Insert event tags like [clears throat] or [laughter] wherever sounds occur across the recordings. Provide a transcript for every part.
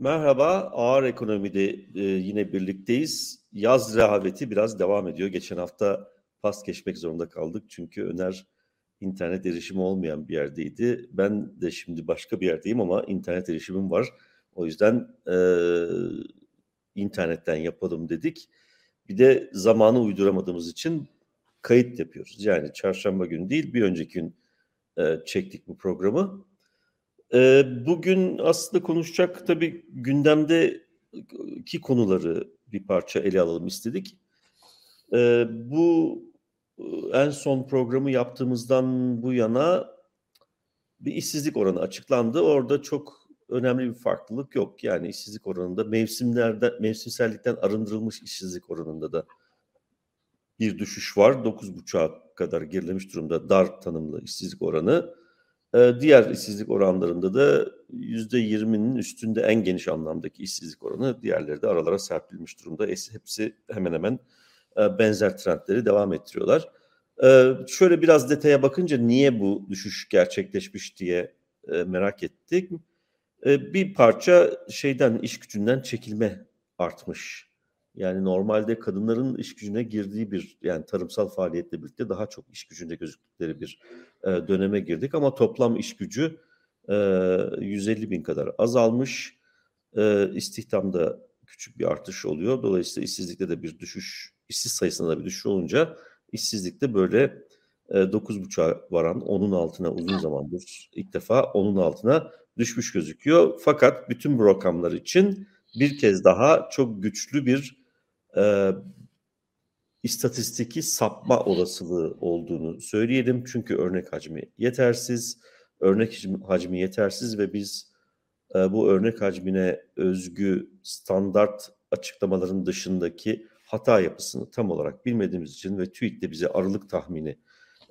Merhaba, Ağır Ekonomi'de e, yine birlikteyiz. Yaz rehaveti biraz devam ediyor. Geçen hafta pas geçmek zorunda kaldık çünkü Öner internet erişimi olmayan bir yerdeydi. Ben de şimdi başka bir yerdeyim ama internet erişimim var. O yüzden e, internetten yapalım dedik. Bir de zamanı uyduramadığımız için kayıt yapıyoruz. Yani çarşamba günü değil bir önceki gün e, çektik bu programı. E, bugün aslında konuşacak tabii gündemdeki konuları bir parça ele alalım istedik. E, bu en son programı yaptığımızdan bu yana bir işsizlik oranı açıklandı. Orada çok önemli bir farklılık yok. Yani işsizlik oranında mevsimlerde mevsimsellikten arındırılmış işsizlik oranında da bir düşüş var. 9,5'a kadar gerilemiş durumda dar tanımlı işsizlik oranı. Ee, diğer işsizlik oranlarında da %20'nin üstünde en geniş anlamdaki işsizlik oranı. Diğerleri de aralara serpilmiş durumda. Hepsi hemen hemen e, benzer trendleri devam ettiriyorlar. Ee, şöyle biraz detaya bakınca niye bu düşüş gerçekleşmiş diye e, merak ettik. Ee, bir parça şeyden iş gücünden çekilme artmış. Yani normalde kadınların iş gücüne girdiği bir yani tarımsal faaliyetle birlikte daha çok iş gücünde gözüktükleri bir e, döneme girdik ama toplam iş gücü 150 bin kadar azalmış. İstihdamda küçük bir artış oluyor. Dolayısıyla işsizlikte de bir düşüş işsiz sayısında da bir düşüş olunca işsizlikte böyle e, 9.5'a varan onun altına uzun zamandır ilk defa onun altına düşmüş gözüküyor. Fakat bütün bu rakamlar için bir kez daha çok güçlü bir e, istatistiki sapma olasılığı olduğunu söyleyelim. Çünkü örnek hacmi yetersiz, örnek hacmi yetersiz ve biz e, bu örnek hacmine özgü standart açıklamaların dışındaki hata yapısını tam olarak bilmediğimiz için ve TÜİK de bize aralık tahmini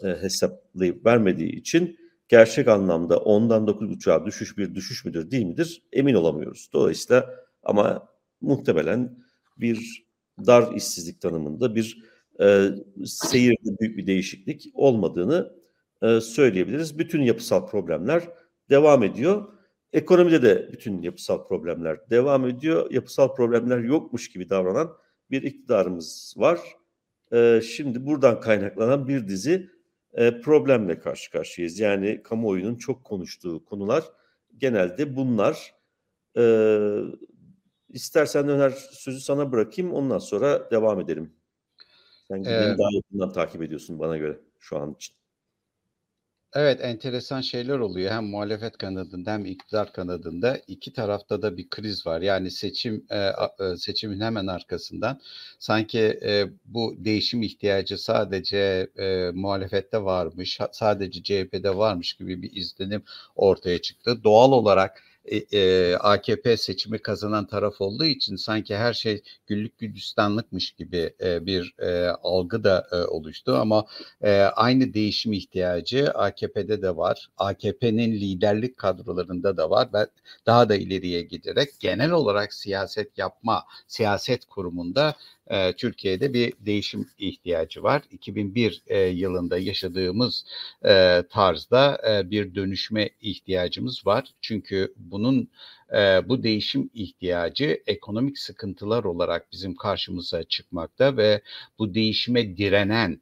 e, hesaplayıp vermediği için gerçek anlamda ondan 9.5'a düşüş bir düşüş müdür değil midir emin olamıyoruz. Dolayısıyla ama muhtemelen bir dar işsizlik tanımında bir e, seyirde büyük bir değişiklik olmadığını e, söyleyebiliriz. Bütün yapısal problemler devam ediyor. Ekonomide de bütün yapısal problemler devam ediyor. Yapısal problemler yokmuş gibi davranan bir iktidarımız var. E, şimdi buradan kaynaklanan bir dizi e, problemle karşı karşıyayız. Yani kamuoyunun çok konuştuğu konular genelde bunlar. E, istersen Öner sözü sana bırakayım ondan sonra devam edelim. Sen ee, daha yakından takip ediyorsun bana göre şu an için. Evet, enteresan şeyler oluyor. Hem muhalefet kanadında hem iktidar kanadında iki tarafta da bir kriz var. Yani seçim e, e, seçimin hemen arkasından sanki e, bu değişim ihtiyacı sadece muhalefette varmış, sadece CHP'de varmış gibi bir izlenim ortaya çıktı. Doğal olarak e, e AKP seçimi kazanan taraf olduğu için sanki her şey güllük gülistanlıkmış gibi e, bir e, algı da e, oluştu. Ama e, aynı değişim ihtiyacı AKP'de de var. AKP'nin liderlik kadrolarında da var. Ve daha da ileriye giderek genel olarak siyaset yapma, siyaset kurumunda e, Türkiye'de bir değişim ihtiyacı var. 2001 e, yılında yaşadığımız e, tarzda e, bir dönüşme ihtiyacımız var. Çünkü bunun e, bu değişim ihtiyacı ekonomik sıkıntılar olarak bizim karşımıza çıkmakta ve bu değişime direnen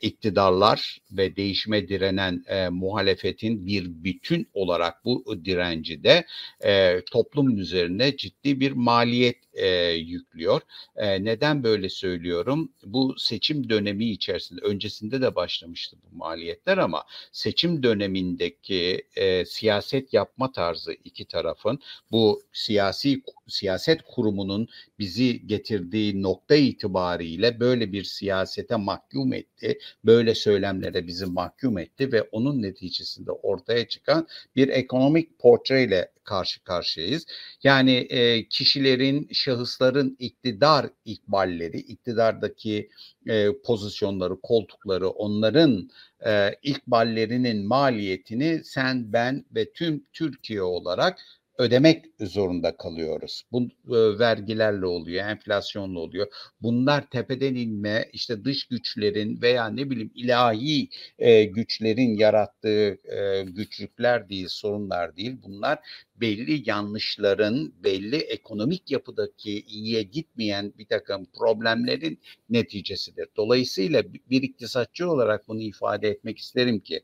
iktidarlar ve değişime direnen e, muhalefetin bir bütün olarak bu direnci de e, toplumun üzerine ciddi bir maliyet e, yüklüyor. E, neden böyle söylüyorum? Bu seçim dönemi içerisinde öncesinde de başlamıştı bu maliyetler ama seçim dönemindeki e, siyaset yapma tarzı iki tarafın bu siyasi siyaset kurumunun bizi getirdiği nokta itibariyle böyle bir siyasete mahkum etti. Böyle söylemlere bizi mahkum etti ve onun neticesinde ortaya çıkan bir ekonomik portreyle karşı karşıyayız. Yani e, kişilerin, şahısların iktidar ikballeri, iktidardaki e, pozisyonları, koltukları, onların e, ikballerinin maliyetini sen, ben ve tüm Türkiye olarak ödemek zorunda kalıyoruz. Bu e, vergilerle oluyor, enflasyonla oluyor. Bunlar tepeden inme, işte dış güçlerin veya ne bileyim ilahi e, güçlerin yarattığı e, güçlükler değil, sorunlar değil. Bunlar belli yanlışların, belli ekonomik yapıdaki iyiye gitmeyen bir takım problemlerin neticesidir. Dolayısıyla bir iktisatçı olarak bunu ifade etmek isterim ki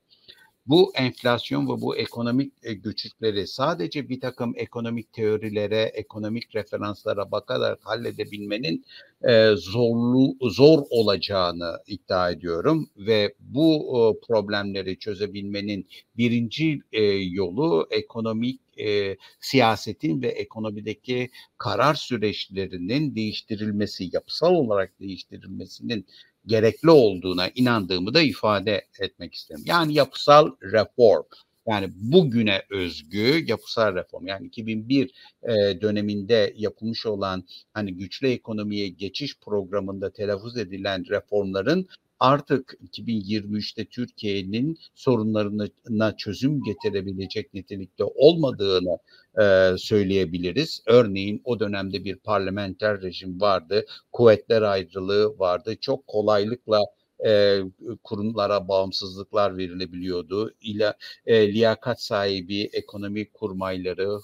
bu enflasyon ve bu ekonomik e, güçlükleri sadece bir takım ekonomik teorilere, ekonomik referanslara bakarak halledebilmenin e, zorlu zor olacağını iddia ediyorum ve bu e, problemleri çözebilmenin birinci e, yolu ekonomik e, siyasetin ve ekonomideki karar süreçlerinin değiştirilmesi, yapısal olarak değiştirilmesinin gerekli olduğuna inandığımı da ifade etmek isterim. Yani yapısal reform. Yani bugüne özgü yapısal reform yani 2001 e, döneminde yapılmış olan hani güçlü ekonomiye geçiş programında telaffuz edilen reformların artık 2023'te Türkiye'nin sorunlarına çözüm getirebilecek nitelikte olmadığını e, söyleyebiliriz. Örneğin o dönemde bir parlamenter rejim vardı, kuvvetler ayrılığı vardı. Çok kolaylıkla e, kurumlara bağımsızlıklar verilebiliyordu. İla, e, liyakat sahibi ekonomi kurmayları,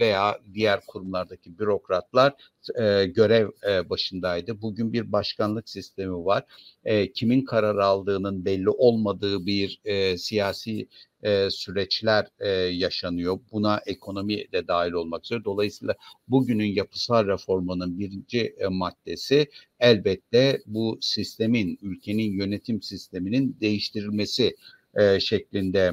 veya diğer kurumlardaki bürokratlar görev başındaydı. Bugün bir başkanlık sistemi var. Kimin karar aldığının belli olmadığı bir siyasi süreçler yaşanıyor. Buna ekonomi de dahil olmak üzere. Dolayısıyla bugünün yapısal reformunun birinci maddesi elbette bu sistemin, ülkenin yönetim sisteminin değiştirilmesi şeklinde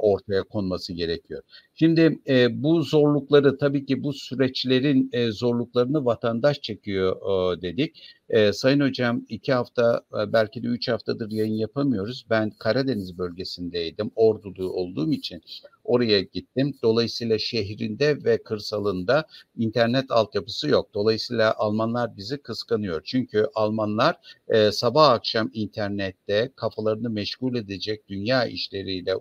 ortaya konması gerekiyor. Şimdi e, bu zorlukları tabii ki bu süreçlerin e, zorluklarını vatandaş çekiyor e, dedik. E, Sayın Hocam iki hafta e, belki de üç haftadır yayın yapamıyoruz. Ben Karadeniz bölgesindeydim. Ordulu olduğum için oraya gittim. Dolayısıyla şehrinde ve kırsalında internet altyapısı yok. Dolayısıyla Almanlar bizi kıskanıyor. Çünkü Almanlar e, sabah akşam internette kafalarını meşgul edecek dünya işleriyle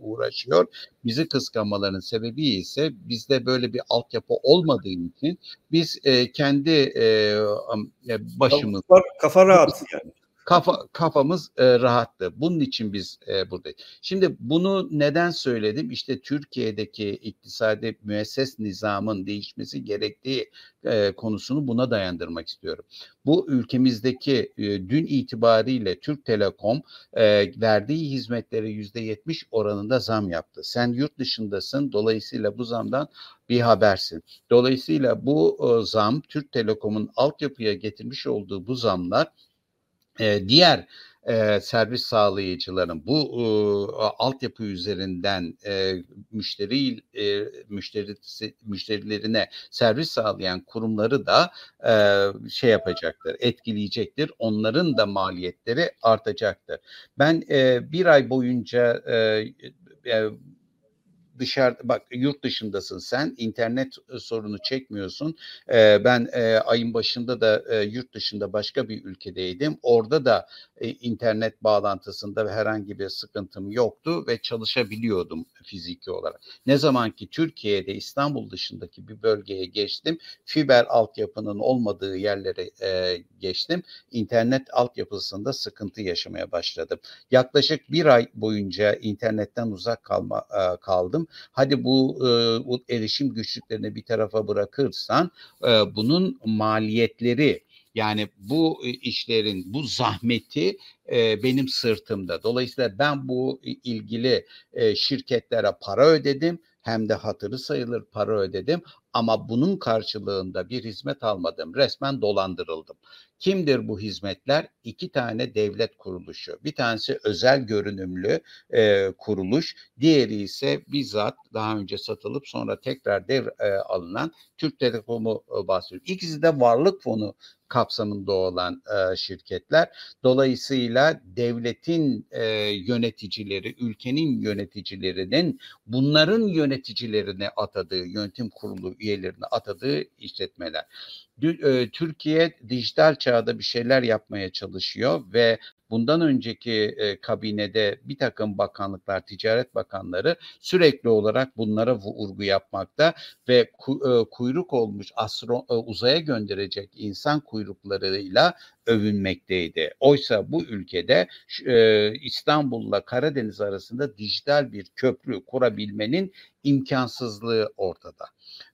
uğraşıyor. Bizi kıskanmalarının sebebi ise bizde böyle bir altyapı olmadığı için biz e, kendi e başımız kafa, kafa rahat yani kafa kafamız e, rahattı. Bunun için biz e, buradayız. Şimdi bunu neden söyledim? İşte Türkiye'deki iktisadi müesses nizamın değişmesi gerektiği e, konusunu buna dayandırmak istiyorum. Bu ülkemizdeki e, dün itibariyle Türk Telekom e, verdiği hizmetlere yüzde yetmiş oranında zam yaptı. Sen yurt dışındasın, dolayısıyla bu zamdan bir habersin. Dolayısıyla bu e, zam Türk Telekom'un altyapıya getirmiş olduğu bu zamlar diğer e, servis sağlayıcıların bu e, altyapı üzerinden e, müşteri e, müşterisi, müşterilerine servis sağlayan kurumları da e, şey yapacaktır, etkileyecektir. Onların da maliyetleri artacaktır. Ben e, bir ay boyunca e, e, dışarıda bak yurt dışındasın sen internet e, sorunu çekmiyorsun. E, ben e, ayın başında da yurt dışında başka bir ülkedeydim. Orada da e, internet bağlantısında herhangi bir sıkıntım yoktu ve çalışabiliyordum fiziki olarak. Ne zaman ki Türkiye'de İstanbul dışındaki bir bölgeye geçtim, fiber altyapının olmadığı yerlere e, geçtim. İnternet altyapısında sıkıntı yaşamaya başladım. Yaklaşık bir ay boyunca internetten uzak kalma e, kaldım. Hadi bu e, erişim güçlüklerini bir tarafa bırakırsan e, bunun maliyetleri yani bu işlerin bu zahmeti e, benim sırtımda. Dolayısıyla ben bu ilgili e, şirketlere para ödedim hem de hatırı sayılır para ödedim ama bunun karşılığında bir hizmet almadım. Resmen dolandırıldım. Kimdir bu hizmetler? İki tane devlet kuruluşu. Bir tanesi özel görünümlü e, kuruluş, diğeri ise bizzat daha önce satılıp sonra tekrar dev e, alınan Türk Telekom'u e, bahsediyor. İkisi de varlık fonu kapsamında olan e, şirketler. Dolayısıyla devletin e, yöneticileri, ülkenin yöneticilerinin bunların yöneticilerine atadığı, yönetim kurulu üyelerine atadığı işletmeler. Türkiye dijital çağda bir şeyler yapmaya çalışıyor ve bundan önceki e, kabinede bir takım bakanlıklar, ticaret bakanları sürekli olarak bunlara vurgu yapmakta ve ku, e, kuyruk olmuş astro, e, uzaya gönderecek insan kuyruklarıyla övünmekteydi. Oysa bu ülkede e, İstanbul'la Karadeniz arasında dijital bir köprü kurabilmenin imkansızlığı ortada.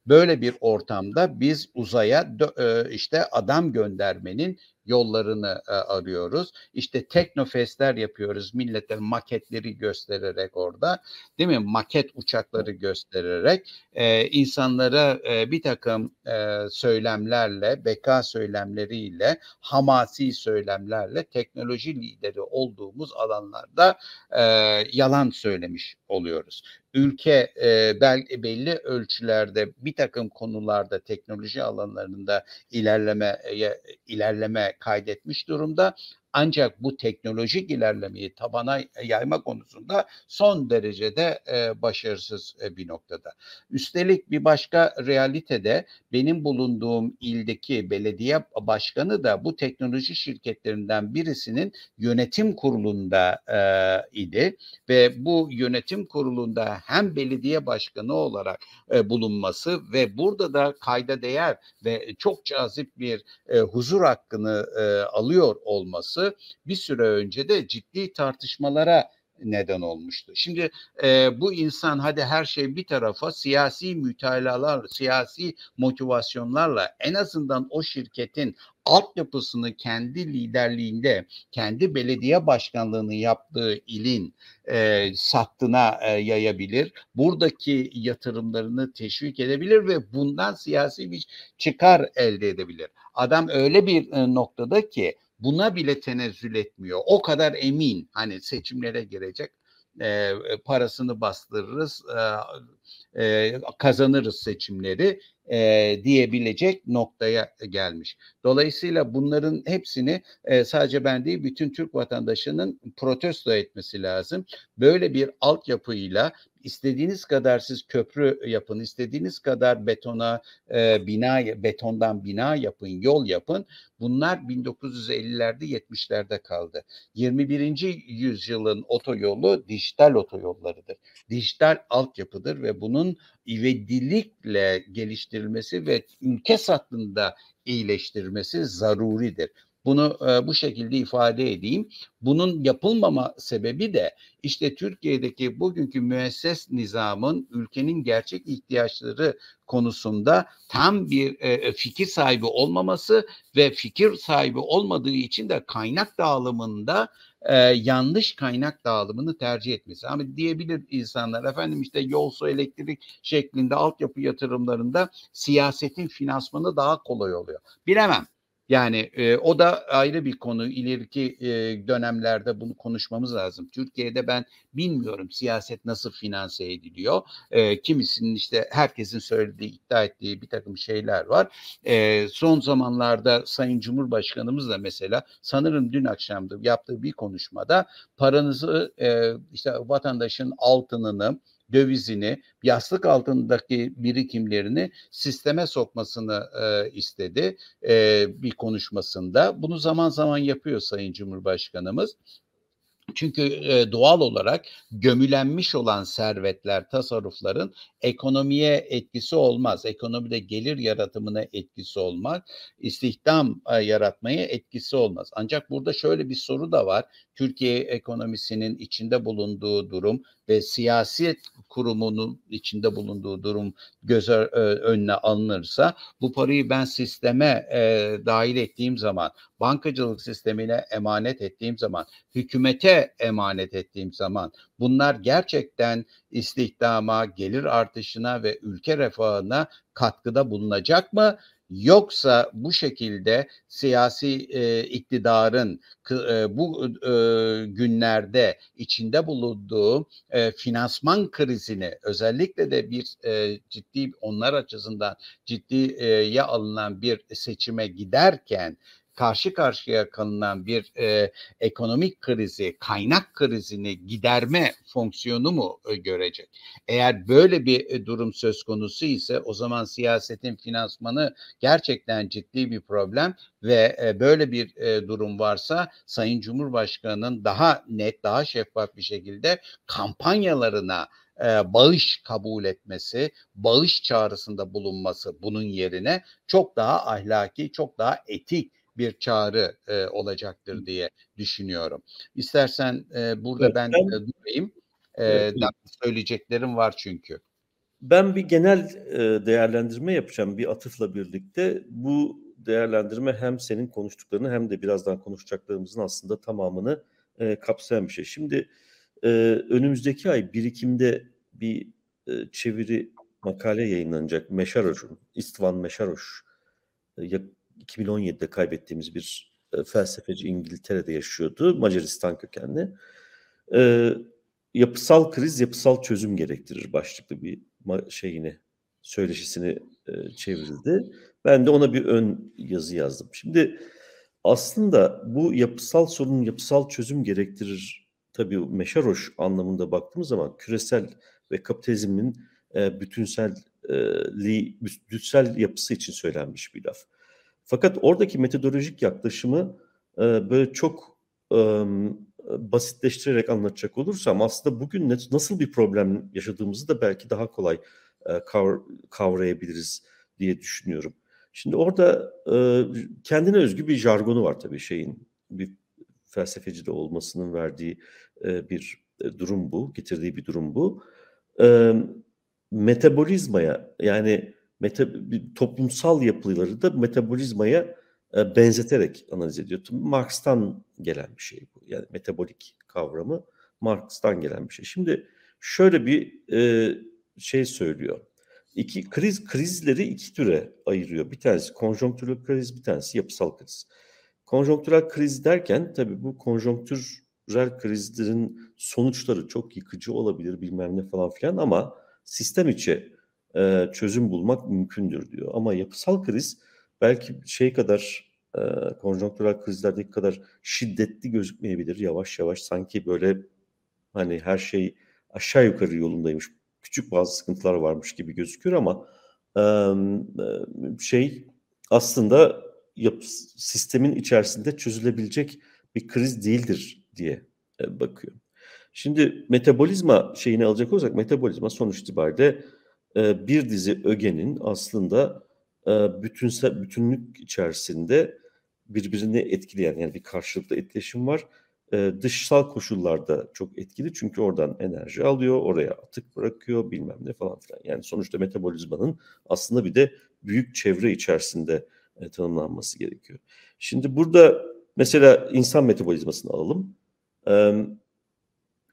Böyle bir ortamda biz uzaya e, işte adam göndermenin yollarını e, arıyoruz. İşte teknofestler yapıyoruz. Millete maketleri göstererek orada değil mi? Maket uçakları göstererek e, insanlara e, bir takım e, söylemlerle, beka söylemleriyle, hamasi söylemlerle teknoloji lideri olduğumuz alanlarda e, yalan söylemiş oluyoruz ülke e, belli ölçülerde bir takım konularda teknoloji alanlarında ilerleme ilerleme kaydetmiş durumda. Ancak bu teknolojik ilerlemeyi tabana yayma konusunda son derecede e, başarısız e, bir noktada. Üstelik bir başka realitede benim bulunduğum ildeki belediye başkanı da bu teknoloji şirketlerinden birisinin yönetim kurulunda e, idi ve bu yönetim kurulunda hem belediye başkanı olarak e, bulunması ve burada da kayda değer ve çok cazip bir e, huzur hakkını e, alıyor olması bir süre önce de ciddi tartışmalara neden olmuştu. Şimdi e, bu insan hadi her şey bir tarafa siyasi mütalalar, siyasi motivasyonlarla en azından o şirketin altyapısını kendi liderliğinde, kendi belediye başkanlığını yaptığı ilin e, sattına e, yayabilir. Buradaki yatırımlarını teşvik edebilir ve bundan siyasi bir çıkar elde edebilir. Adam öyle bir e, noktada ki buna bile tenezzül etmiyor. O kadar emin hani seçimlere girecek e, parasını bastırırız, e, e, kazanırız seçimleri e, diyebilecek noktaya gelmiş. Dolayısıyla bunların hepsini e, sadece ben değil bütün Türk vatandaşının protesto etmesi lazım. Böyle bir altyapıyla istediğiniz kadar siz köprü yapın, istediğiniz kadar betona e, bina betondan bina yapın, yol yapın. Bunlar 1950'lerde 70'lerde kaldı. 21. yüzyılın otoyolu dijital otoyollarıdır. Dijital altyapıdır ve bunun ivedilikle geliştirilmesi ve ülke sattığında iyileştirmesi zaruridir. Bunu e, bu şekilde ifade edeyim. Bunun yapılmama sebebi de işte Türkiye'deki bugünkü müesses nizamın ülkenin gerçek ihtiyaçları konusunda tam bir e, e, fikir sahibi olmaması ve fikir sahibi olmadığı için de kaynak dağılımında e, yanlış kaynak dağılımını tercih etmesi. Ama diyebilir insanlar efendim işte yol su elektrik şeklinde altyapı yatırımlarında siyasetin finansmanı daha kolay oluyor. Bilemem. Yani e, o da ayrı bir konu. İleriki e, dönemlerde bunu konuşmamız lazım. Türkiye'de ben bilmiyorum siyaset nasıl finanse ediliyor. E, kimisinin işte herkesin söylediği, iddia ettiği bir takım şeyler var. E, son zamanlarda Sayın Cumhurbaşkanımız da mesela sanırım dün akşamda yaptığı bir konuşmada paranızı e, işte vatandaşın altınını dövizini, yastık altındaki birikimlerini sisteme sokmasını e, istedi e, bir konuşmasında. Bunu zaman zaman yapıyor Sayın Cumhurbaşkanımız. Çünkü e, doğal olarak gömülenmiş olan servetler, tasarrufların ekonomiye etkisi olmaz. Ekonomide gelir yaratımına etkisi olmaz. İstihdam e, yaratmaya etkisi olmaz. Ancak burada şöyle bir soru da var. Türkiye ekonomisinin içinde bulunduğu durum ve siyaset kurumunun içinde bulunduğu durum göz önüne alınırsa bu parayı ben sisteme e, dahil ettiğim zaman, bankacılık sistemine emanet ettiğim zaman, hükümete emanet ettiğim zaman bunlar gerçekten istihdama, gelir artışına ve ülke refahına katkıda bulunacak mı? Yoksa bu şekilde siyasi e, iktidarın e, bu e, günlerde içinde bulunduğu e, finansman krizini özellikle de bir e, ciddi onlar açısından ciddiye alınan bir seçime giderken karşı karşıya kalınan bir e, ekonomik krizi, kaynak krizini giderme fonksiyonu mu e, görecek? Eğer böyle bir e, durum söz konusu ise o zaman siyasetin finansmanı gerçekten ciddi bir problem ve e, böyle bir e, durum varsa Sayın Cumhurbaşkanı'nın daha net, daha şeffaf bir şekilde kampanyalarına e, bağış kabul etmesi, bağış çağrısında bulunması bunun yerine çok daha ahlaki, çok daha etik bir çağrı e, olacaktır diye düşünüyorum. İstersen e, burada evet, ben, ben e, durayım. E, evet. Söyleyeceklerim var çünkü. Ben bir genel e, değerlendirme yapacağım bir atıfla birlikte. Bu değerlendirme hem senin konuştuklarını hem de birazdan konuşacaklarımızın aslında tamamını e, kapsayan bir şey. Şimdi e, önümüzdeki ay birikimde bir e, çeviri makale yayınlanacak. Meşaroş'un, İstvan Meşaroş. E, 2017'de kaybettiğimiz bir e, felsefeci İngiltere'de yaşıyordu. Macaristan kökenli. E, yapısal kriz, yapısal çözüm gerektirir başlıklı bir şeyini, söyleşisini e, çevrildi. Ben de ona bir ön yazı yazdım. Şimdi aslında bu yapısal sorun, yapısal çözüm gerektirir. Tabii meşaroş anlamında baktığımız zaman küresel ve kapitalizmin e, bütünselliği, bütünsel yapısı için söylenmiş bir laf. Fakat oradaki metodolojik yaklaşımı e, böyle çok e, basitleştirerek anlatacak olursam aslında bugün nasıl bir problem yaşadığımızı da belki daha kolay e, kavrayabiliriz diye düşünüyorum. Şimdi orada e, kendine özgü bir jargonu var tabii şeyin bir felsefeci de olmasının verdiği e, bir e, durum bu, getirdiği bir durum bu. E, metabolizmaya yani meta, toplumsal yapıları da metabolizmaya e, benzeterek analiz ediyor. Marx'tan gelen bir şey bu. Yani metabolik kavramı Marx'tan gelen bir şey. Şimdi şöyle bir e, şey söylüyor. İki kriz krizleri iki türe ayırıyor. Bir tanesi konjonktürel kriz, bir tanesi yapısal kriz. Konjonktürel kriz derken tabii bu konjonktürel krizlerin sonuçları çok yıkıcı olabilir bilmem ne falan filan ama sistem içi e, çözüm bulmak mümkündür diyor. Ama yapısal kriz belki şey kadar e, konjonktürel krizlerdeki kadar şiddetli gözükmeyebilir. Yavaş yavaş sanki böyle hani her şey aşağı yukarı yolundaymış. Küçük bazı sıkıntılar varmış gibi gözüküyor ama e, şey aslında sistemin içerisinde çözülebilecek bir kriz değildir diye e, bakıyor. Şimdi metabolizma şeyini alacak olursak metabolizma sonuç itibariyle e, bir dizi ögenin aslında e, bütünsel bütünlük içerisinde birbirini etkileyen yani bir karşılıklı etkileşim var. E, dışsal koşullarda çok etkili çünkü oradan enerji alıyor, oraya atık bırakıyor bilmem ne falan filan. Yani sonuçta metabolizmanın aslında bir de büyük çevre içerisinde e, tanımlanması gerekiyor. Şimdi burada mesela insan metabolizmasını alalım. E,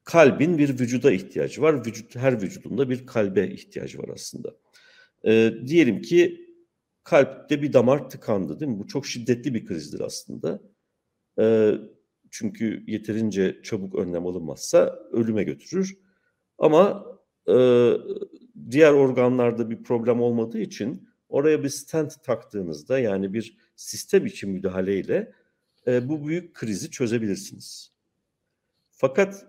kalbin bir vücuda ihtiyacı var. Vücut her vücudunda bir kalbe ihtiyacı var aslında. E, diyelim ki kalpte bir damar tıkandı değil mi? Bu çok şiddetli bir krizdir aslında. E, çünkü yeterince çabuk önlem alınmazsa ölüme götürür. Ama e, diğer organlarda bir problem olmadığı için oraya bir stent taktığınızda yani bir sistem için müdahaleyle e, bu büyük krizi çözebilirsiniz. Fakat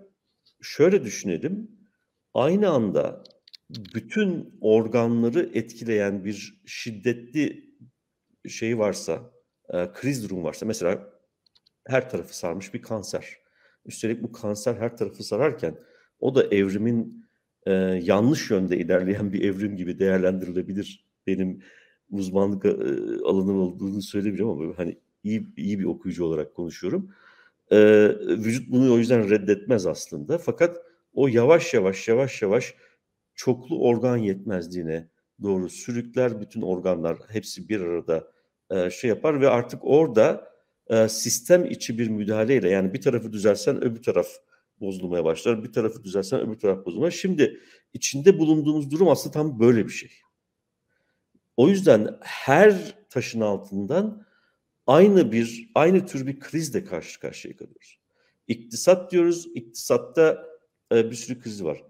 şöyle düşünelim. Aynı anda bütün organları etkileyen bir şiddetli şey varsa, e, kriz durum varsa mesela her tarafı sarmış bir kanser. Üstelik bu kanser her tarafı sararken o da evrimin e, yanlış yönde ilerleyen bir evrim gibi değerlendirilebilir. Benim uzmanlık e, alanım olduğunu söylemeyeceğim ama hani iyi iyi bir okuyucu olarak konuşuyorum. E, vücut bunu o yüzden reddetmez aslında. Fakat o yavaş yavaş yavaş yavaş çoklu organ yetmezliğine doğru sürükler. Bütün organlar hepsi bir arada e, şey yapar ve artık orada e, sistem içi bir müdahaleyle yani bir tarafı düzelsen öbür taraf bozulmaya başlar. Bir tarafı düzelsen öbür taraf bozulmaya. Şimdi içinde bulunduğumuz durum aslında tam böyle bir şey. O yüzden her taşın altından aynı bir aynı tür bir krizle karşı karşıya kalıyoruz. İktisat diyoruz. İktisatta e, bir sürü kriz var.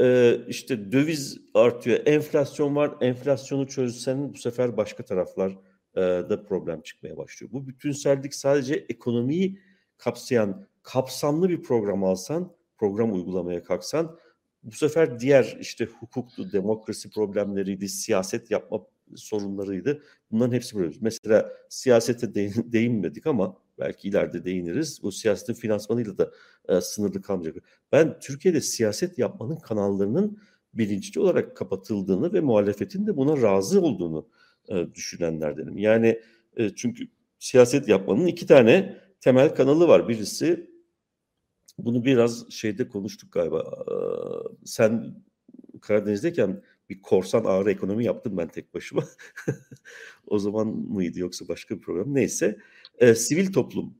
E, işte döviz artıyor, enflasyon var. Enflasyonu çözsen bu sefer başka taraflar e, da problem çıkmaya başlıyor. Bu bütünsellik sadece ekonomiyi kapsayan kapsamlı bir program alsan, program uygulamaya kalksan bu sefer diğer işte hukuktu, demokrasi problemleriydi, siyaset yapma sorunlarıydı. Bunların hepsi böyle. Mesela siyasete değin, değinmedik ama belki ileride değiniriz. Bu siyasetin finansmanıyla da e, sınırlı kalmayacak. Ben Türkiye'de siyaset yapmanın kanallarının bilinçli olarak kapatıldığını ve muhalefetin de buna razı olduğunu e, düşünenlerdenim. Yani e, çünkü siyaset yapmanın iki tane temel kanalı var. Birisi bunu biraz şeyde konuştuk galiba. E, sen Karadeniz'deyken bir korsan ağrı ekonomi yaptım ben tek başıma. [laughs] o zaman mıydı yoksa başka bir program? Neyse. E, sivil toplum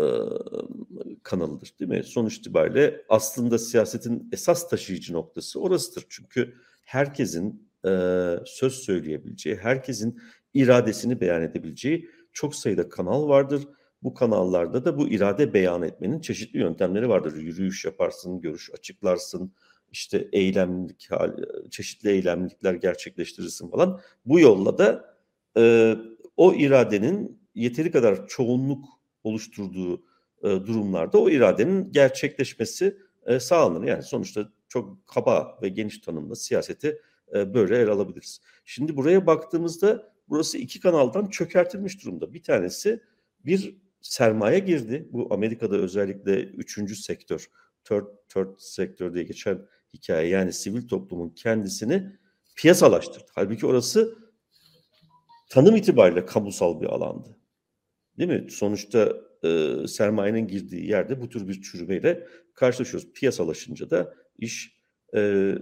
e, kanalıdır değil mi? Sonuç itibariyle aslında siyasetin esas taşıyıcı noktası orasıdır. Çünkü herkesin e, söz söyleyebileceği, herkesin iradesini beyan edebileceği çok sayıda kanal vardır. Bu kanallarda da bu irade beyan etmenin çeşitli yöntemleri vardır. Yürüyüş yaparsın, görüş açıklarsın, işte eylemlik, çeşitli eylemlikler gerçekleştirirsin falan. Bu yolla da e, o iradenin yeteri kadar çoğunluk oluşturduğu e, durumlarda o iradenin gerçekleşmesi e, sağlanır. Yani sonuçta çok kaba ve geniş tanımla siyaseti e, böyle ele alabiliriz. Şimdi buraya baktığımızda burası iki kanaldan çökertilmiş durumda. Bir tanesi bir sermaye girdi. Bu Amerika'da özellikle üçüncü sektör, third, third sektör diye geçen hikaye yani sivil toplumun kendisini piyasalaştırdı. Halbuki orası tanım itibariyle kamusal bir alandı. Değil mi? Sonuçta e, sermayenin girdiği yerde bu tür bir çürümeyle karşılaşıyoruz. Piyasalaşınca da iş e,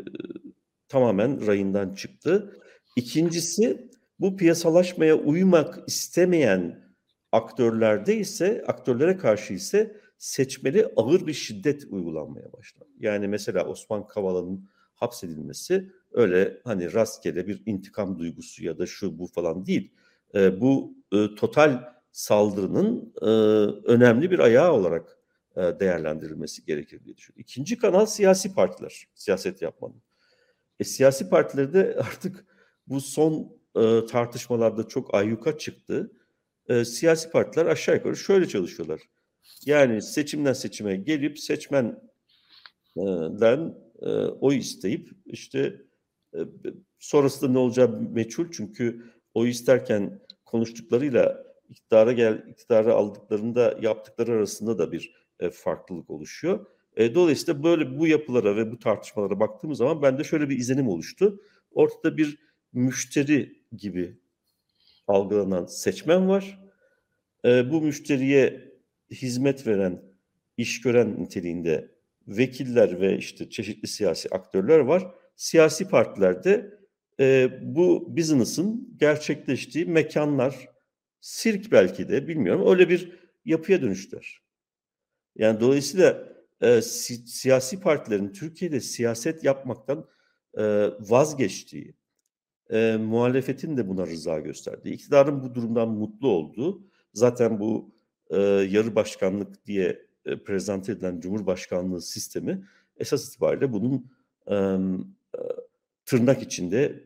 tamamen rayından çıktı. İkincisi bu piyasalaşmaya uymak istemeyen aktörlerde ise aktörlere karşı ise seçmeli ağır bir şiddet uygulanmaya başladı. Yani mesela Osman Kavala'nın hapsedilmesi öyle hani rastgele bir intikam duygusu ya da şu bu falan değil. E, bu e, total saldırının e, önemli bir ayağı olarak e, değerlendirilmesi gerekir diye düşünüyorum. İkinci kanal siyasi partiler, siyaset yapmanın. E, siyasi partileri de [laughs] artık bu son e, tartışmalarda çok ayyuka çıktı. E, siyasi partiler aşağı yukarı şöyle çalışıyorlar. Yani seçimden seçime gelip seçmenden e, oy isteyip işte e, sonrasında ne olacağı meçhul çünkü oy isterken konuştuklarıyla iktidara gel iktidara aldıklarında yaptıkları arasında da bir e, farklılık oluşuyor. E, dolayısıyla böyle bu yapılara ve bu tartışmalara baktığımız zaman bende şöyle bir izlenim oluştu. Ortada bir müşteri gibi algılanan seçmen var. E, bu müşteriye hizmet veren, iş gören niteliğinde vekiller ve işte çeşitli siyasi aktörler var. Siyasi partilerde e, bu business'ın gerçekleştiği mekanlar, sirk belki de bilmiyorum öyle bir yapıya dönüştüler. Yani dolayısıyla e, si, siyasi partilerin Türkiye'de siyaset yapmaktan e, vazgeçtiği, e, muhalefetin de buna rıza gösterdiği, iktidarın bu durumdan mutlu olduğu, zaten bu e, yarı başkanlık diye e, prezente edilen Cumhurbaşkanlığı sistemi esas itibariyle bunun e, tırnak içinde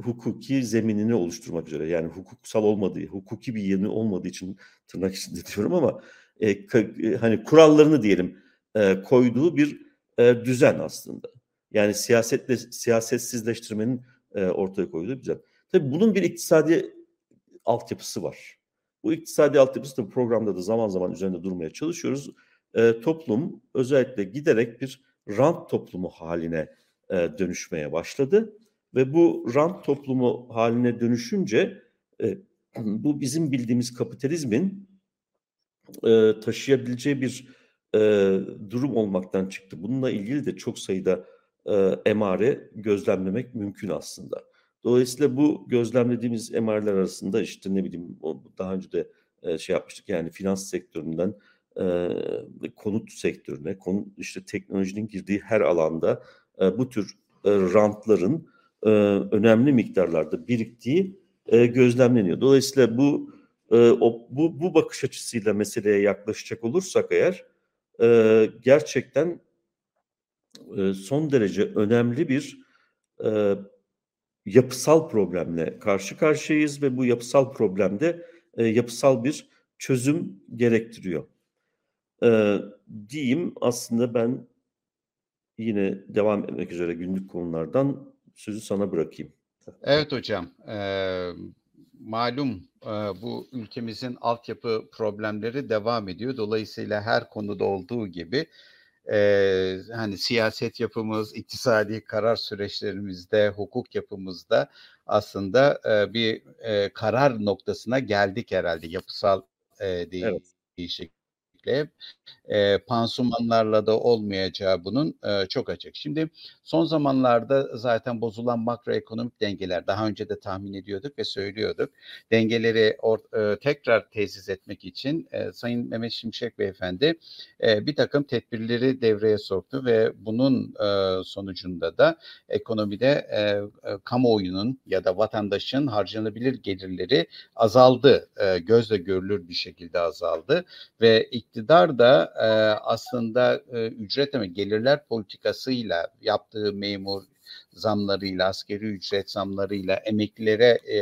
hukuki zeminini oluşturmak üzere. Yani hukuksal olmadığı, hukuki bir yönü olmadığı için tırnak içinde [laughs] diyorum ama e, e, hani kurallarını diyelim e, koyduğu bir e, düzen aslında. Yani siyasetle siyasetsizleştirmenin e, ortaya koyduğu bir düzen. Tabii bunun bir iktisadi altyapısı var. Bu iktisadi altyapısı da programda da zaman zaman üzerinde durmaya çalışıyoruz. E, toplum özellikle giderek bir rant toplumu haline e, dönüşmeye başladı ve bu rant toplumu haline dönüşünce e, [clears throat] bu bizim bildiğimiz kapitalizmin e, taşıyabileceği bir e, durum olmaktan çıktı. Bununla ilgili de çok sayıda e, emare gözlemlemek mümkün aslında. Dolayısıyla bu gözlemlediğimiz emareler arasında işte ne bileyim daha önce de e, şey yapmıştık yani finans sektöründen e, konut sektörüne, konu, işte teknolojinin girdiği her alanda e, bu tür rantların önemli miktarlarda biriktiği e, gözlemleniyor. Dolayısıyla bu bu bu bakış açısıyla meseleye yaklaşacak olursak eğer gerçekten son derece önemli bir yapısal problemle karşı karşıyayız ve bu yapısal problemde e, yapısal bir çözüm gerektiriyor. E, diyeyim aslında ben yine devam etmek üzere günlük konulardan sözü sana bırakayım. Evet hocam. E, malum e, bu ülkemizin altyapı problemleri devam ediyor. Dolayısıyla her konuda olduğu gibi e, hani siyaset yapımız, iktisadi karar süreçlerimizde, hukuk yapımızda aslında e, bir e, karar noktasına geldik herhalde yapısal e, değişiklik. Evet e, pansumanlarla da olmayacağı bunun e, çok açık. Şimdi son zamanlarda zaten bozulan makroekonomik dengeler daha önce de tahmin ediyorduk ve söylüyorduk. Dengeleri or, e, tekrar tesis etmek için e, Sayın Mehmet Şimşek Beyefendi e, bir takım tedbirleri devreye soktu ve bunun e, sonucunda da ekonomide e, e, kamuoyunun ya da vatandaşın harcanabilir gelirleri azaldı. E, gözle görülür bir şekilde azaldı ve iktidar da e, aslında e, ücret ama gelirler politikasıyla yaptığı memur zamlarıyla, askeri ücret zamlarıyla emeklilere e,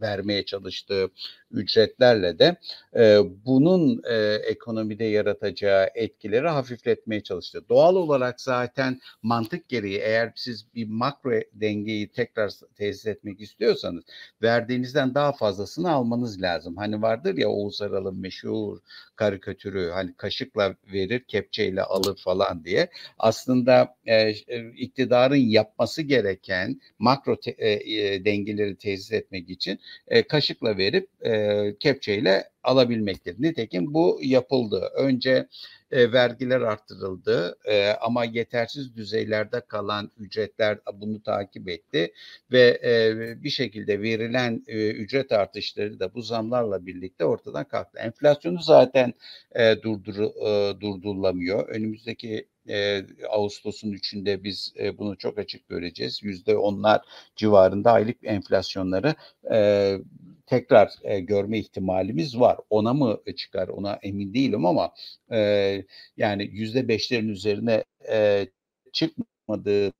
vermeye çalıştığı ücretlerle de e, bunun e, ekonomide yaratacağı etkileri hafifletmeye çalıştı. Doğal olarak zaten mantık gereği eğer siz bir makro dengeyi tekrar tesis etmek istiyorsanız verdiğinizden daha fazlasını almanız lazım. Hani vardır ya Oğuz Aral'ın meşhur karikatürü hani kaşıkla verir kepçeyle alır falan diye. Aslında e, e iktidarın yapması gereken makro te, e, e, dengeleri tesis etmek için e, kaşıkla verip e, kepçeyle alabilmektir. Nitekim bu yapıldı. Önce e, vergiler arttırıldı e, ama yetersiz düzeylerde kalan ücretler bunu takip etti ve e, bir şekilde verilen e, ücret artışları da bu zamlarla birlikte ortadan kalktı. Enflasyonu zaten e, durdur, e, durdurulamıyor. Önümüzdeki e, Ağustos'un üçünde biz e, bunu çok açık göreceğiz. Yüzde onlar civarında aylık enflasyonları e, tekrar e, görme ihtimalimiz var. Ona mı çıkar ona emin değilim ama e, yani yüzde beşlerin üzerine e, çıkmadığı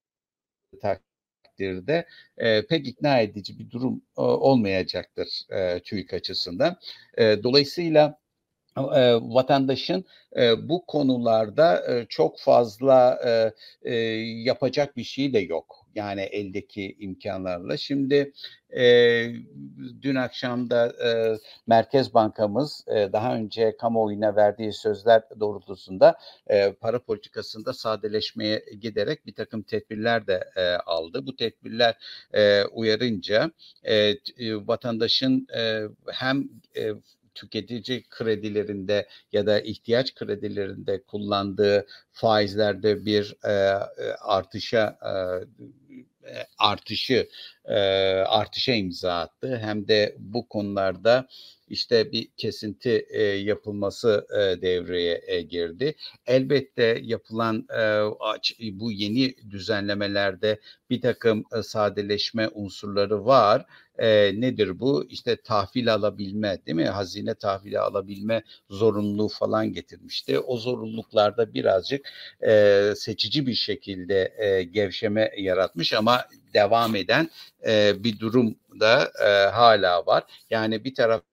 takdirde e, pek ikna edici bir durum e, olmayacaktır e, TÜİK açısından. E, dolayısıyla e, vatandaşın e, bu konularda e, çok fazla e, e, yapacak bir şey de yok. Yani eldeki imkanlarla. Şimdi e, dün akşam da e, Merkez Bankamız e, daha önce kamuoyuna verdiği sözler doğrultusunda e, para politikasında sadeleşmeye giderek bir takım tedbirler de e, aldı. Bu tedbirler e, uyarınca e, vatandaşın e, hem e, tüketici kredilerinde ya da ihtiyaç kredilerinde kullandığı faizlerde bir e, e artışa e, e, artışı e, artışa imza attı. Hem de bu konularda işte bir kesinti e, yapılması e, devreye e, girdi. Elbette yapılan e, bu yeni düzenlemelerde bir takım e, sadeleşme unsurları var. E, nedir bu? İşte tahvil alabilme değil mi? Hazine tahvili alabilme zorunluluğu falan getirmişti. O zorunluluklarda birazcık e, seçici bir şekilde e, gevşeme yaratmış ama devam eden e, bir durum da e, hala var. Yani bir taraf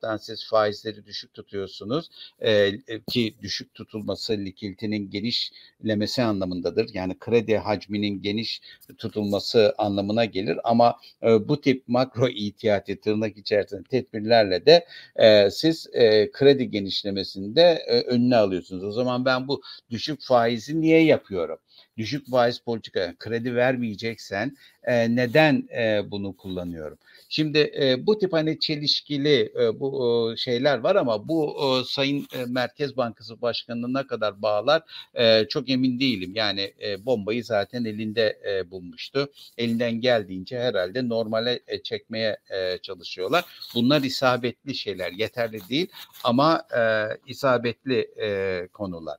taraftan siz faizleri düşük tutuyorsunuz e, ki düşük tutulması likiditinin genişlemesi anlamındadır. Yani kredi hacminin geniş tutulması anlamına gelir ama e, bu tip makro ihtiyati tırnak içerisinde tedbirlerle de e, siz e, kredi genişlemesinde e, önüne alıyorsunuz. O zaman ben bu düşük faizi niye yapıyorum? Düşük faiz politika kredi vermeyeceksen e, neden e, bunu kullanıyorum? Şimdi e, bu tip hani çelişkili e, bu e, şeyler var ama bu e, Sayın e, Merkez Bankası Başkanı'na kadar bağlar e, çok emin değilim. Yani e, bombayı zaten elinde e, bulmuştu. Elinden geldiğince herhalde normale e, çekmeye e, çalışıyorlar. Bunlar isabetli şeyler. Yeterli değil ama e, isabetli e, konular.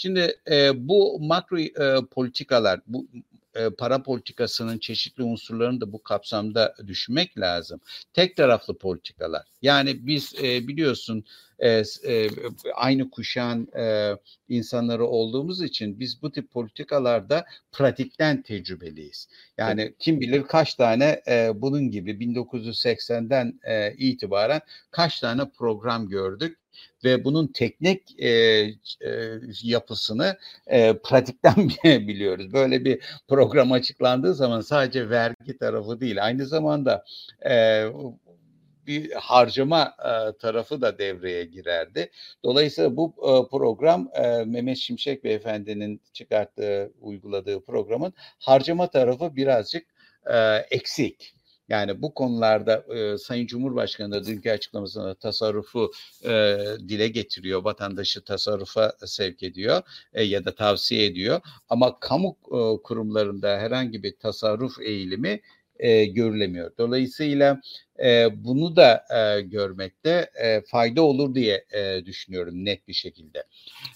Şimdi e, bu makro e, politikalar, bu e, para politikasının çeşitli unsurlarını da bu kapsamda düşünmek lazım. Tek taraflı politikalar. Yani biz e, biliyorsun e, e, aynı kuşağın e, insanları olduğumuz için biz bu tip politikalarda pratikten tecrübeliyiz. Yani evet. kim bilir kaç tane e, bunun gibi 1980'den e, itibaren kaç tane program gördük ve bunun teknik e, e, yapısını e, pratikten [laughs] biliyoruz. Böyle bir program açıklandığı zaman sadece vergi tarafı değil, aynı zamanda e, bir harcama e, tarafı da devreye girerdi. Dolayısıyla bu e, program e, Mehmet Şimşek Beyefendi'nin çıkarttığı, uyguladığı programın harcama tarafı birazcık e, eksik. Yani bu konularda e, Sayın Cumhurbaşkanı da dünkü açıklamasında tasarrufu e, dile getiriyor, vatandaşı tasarrufa sevk ediyor e, ya da tavsiye ediyor. Ama kamu e, kurumlarında herhangi bir tasarruf eğilimi e, görülemiyor. Dolayısıyla e, bunu da e, görmekte e, fayda olur diye e, düşünüyorum net bir şekilde.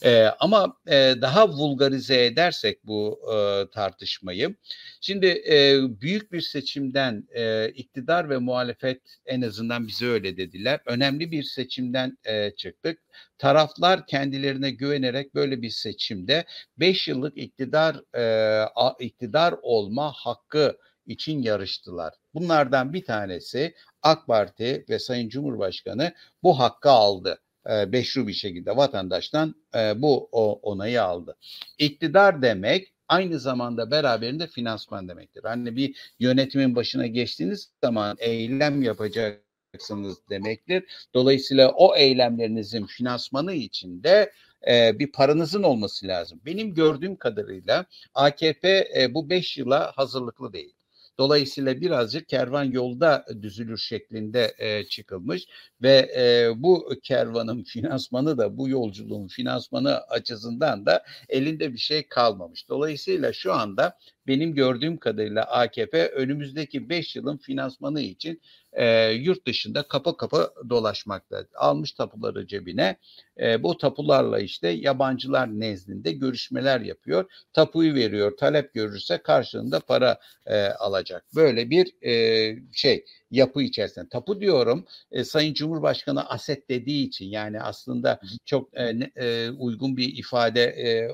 E, ama e, daha vulgarize edersek bu e, tartışmayı, şimdi e, büyük bir seçimden e, iktidar ve muhalefet en azından bize öyle dediler. Önemli bir seçimden e, çıktık. Taraflar kendilerine güvenerek böyle bir seçimde 5 yıllık iktidar e, iktidar olma hakkı için yarıştılar. Bunlardan bir tanesi AK Parti ve Sayın Cumhurbaşkanı bu hakkı aldı. E, beşru bir şekilde vatandaştan e, bu o, onayı aldı. İktidar demek aynı zamanda beraberinde finansman demektir. Hani bir yönetimin başına geçtiğiniz zaman eylem yapacaksınız demektir. Dolayısıyla o eylemlerinizin finansmanı için de e, bir paranızın olması lazım. Benim gördüğüm kadarıyla AKP e, bu beş yıla hazırlıklı değil. Dolayısıyla birazcık kervan yolda düzülür şeklinde e, çıkılmış ve e, bu kervanın finansmanı da bu yolculuğun finansmanı açısından da elinde bir şey kalmamış. Dolayısıyla şu anda benim gördüğüm kadarıyla AKP önümüzdeki 5 yılın finansmanı için e, yurt dışında kapı kapı dolaşmakta. Almış tapuları cebine. E, bu tapularla işte yabancılar nezdinde görüşmeler yapıyor. Tapuyu veriyor. Talep görürse karşılığında para e, alacak. Böyle bir e, şey yapı içerisinde. Tapu diyorum e, Sayın Cumhurbaşkanı aset dediği için yani aslında çok e, e, uygun bir ifade e,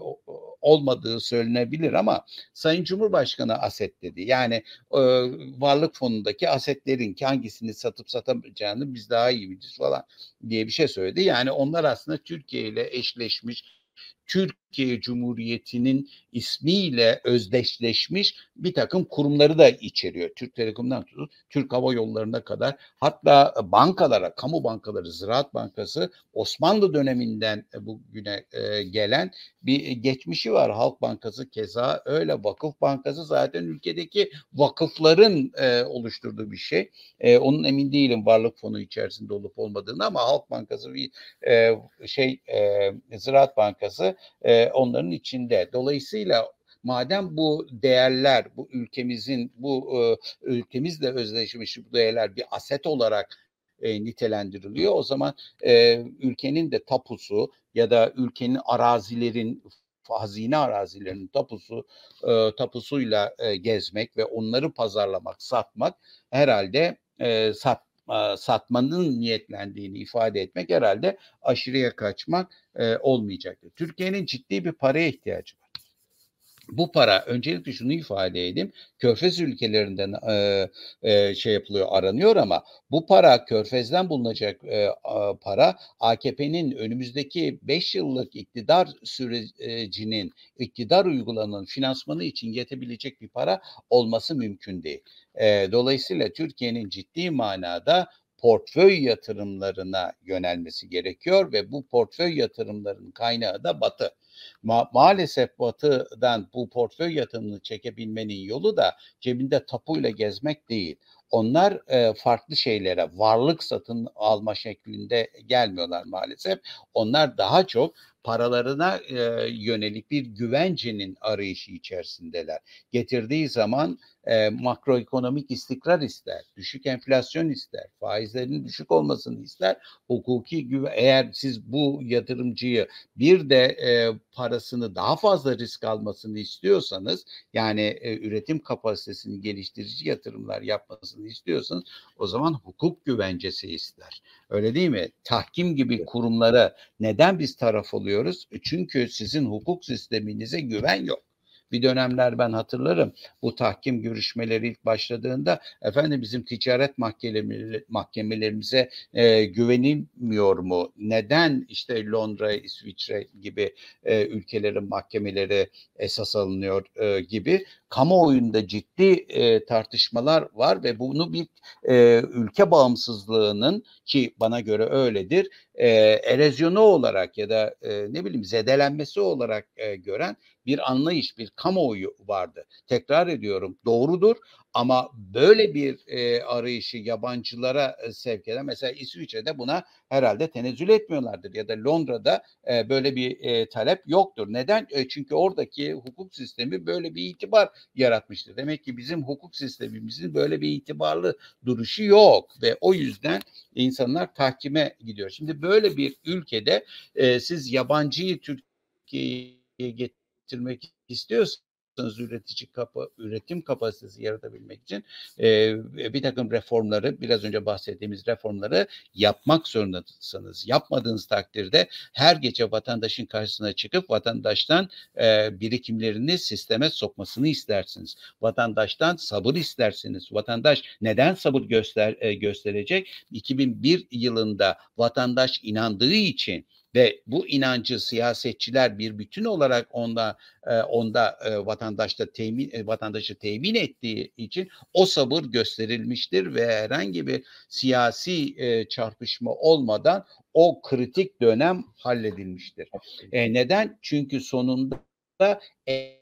olmadığı söylenebilir ama Sayın Cumhurbaşkanı aset dedi. Yani e, varlık fonundaki asetlerin ki hangisini satıp satamayacağını biz daha iyi biliriz falan diye bir şey söyledi. Yani onlar aslında Türkiye ile eşleşmiş Türkiye Cumhuriyeti'nin ismiyle özdeşleşmiş bir takım kurumları da içeriyor. Türk Telekom'dan tutun Türk Hava Yolları'na kadar hatta bankalara, kamu bankaları, Ziraat Bankası Osmanlı döneminden bugüne e, gelen bir geçmişi var. Halk Bankası keza öyle. Vakıf Bankası zaten ülkedeki vakıfların e, oluşturduğu bir şey. E, onun emin değilim varlık fonu içerisinde olup olmadığını ama Halk Bankası bir şey Ziraat Bankası onların içinde. Dolayısıyla madem bu değerler bu ülkemizin bu e, ülkemizle özdeşmiş bu değerler bir aset olarak e, nitelendiriliyor. O zaman e, ülkenin de tapusu ya da ülkenin arazilerin hazine arazilerinin tapusu e, tapusuyla e, gezmek ve onları pazarlamak, satmak herhalde e, sat satmanın niyetlendiğini ifade etmek herhalde aşırıya kaçmak olmayacaktır. Türkiye'nin ciddi bir paraya ihtiyacı var. Bu para öncelikle şunu ifade edeyim. Körfez ülkelerinden e, e, şey yapılıyor, aranıyor ama bu para Körfez'den bulunacak e, para AKP'nin önümüzdeki 5 yıllık iktidar sürecinin iktidar uygulanan finansmanı için yetebilecek bir para olması mümkün değil. E, dolayısıyla Türkiye'nin ciddi manada portföy yatırımlarına yönelmesi gerekiyor ve bu portföy yatırımlarının kaynağı da Batı. Ma- maalesef Batı'dan bu portföy yatırımını çekebilmenin yolu da cebinde tapuyla gezmek değil. Onlar e, farklı şeylere varlık satın alma şeklinde gelmiyorlar maalesef. Onlar daha çok paralarına e, yönelik bir güvencenin arayışı içerisindeler. Getirdiği zaman e, makroekonomik istikrar ister, düşük enflasyon ister, faizlerin düşük olmasını ister, hukuki güven eğer siz bu yatırımcıyı bir de e, parasını daha fazla risk almasını istiyorsanız yani e, üretim kapasitesini geliştirici yatırımlar yapmasını istiyorsanız o zaman hukuk güvencesi ister. Öyle değil mi? Tahkim gibi kurumlara neden biz taraf oluyoruz? E, çünkü sizin hukuk sisteminize güven yok. Bir dönemler ben hatırlarım bu tahkim görüşmeleri ilk başladığında efendim bizim ticaret mahkemelerimize e, güvenilmiyor mu? Neden işte Londra, İsviçre gibi e, ülkelerin mahkemeleri esas alınıyor e, gibi kamuoyunda ciddi e, tartışmalar var ve bunu bir e, ülke bağımsızlığının ki bana göre öyledir e, erozyonu olarak ya da e, ne bileyim zedelenmesi olarak e, gören bir anlayış, bir kamuoyu vardı. Tekrar ediyorum doğrudur ama böyle bir e, arayışı yabancılara e, sevk eden mesela İsviçre'de buna herhalde tenezzül etmiyorlardır ya da Londra'da e, böyle bir e, talep yoktur. Neden? E, çünkü oradaki hukuk sistemi böyle bir itibar yaratmıştır. Demek ki bizim hukuk sistemimizin böyle bir itibarlı duruşu yok ve o yüzden insanlar tahkime gidiyor. Şimdi böyle bir ülkede e, siz yabancıyı Türkiye'ye getirmek istiyorsanız üretici kapa, üretim kapasitesi yaratabilmek için e, bir takım reformları biraz önce bahsettiğimiz reformları yapmak zorundasınız. Yapmadığınız takdirde her gece vatandaşın karşısına çıkıp vatandaştan e, birikimlerini sisteme sokmasını istersiniz. Vatandaştan sabır istersiniz. Vatandaş neden sabır göster e, gösterecek? 2001 yılında vatandaş inandığı için ve bu inancı siyasetçiler bir bütün olarak onda e, onda e, vatandaşta temin e, vatandaşı temin ettiği için o sabır gösterilmiştir ve herhangi bir siyasi çarpışma olmadan o kritik dönem halledilmiştir. E, neden? Çünkü sonunda da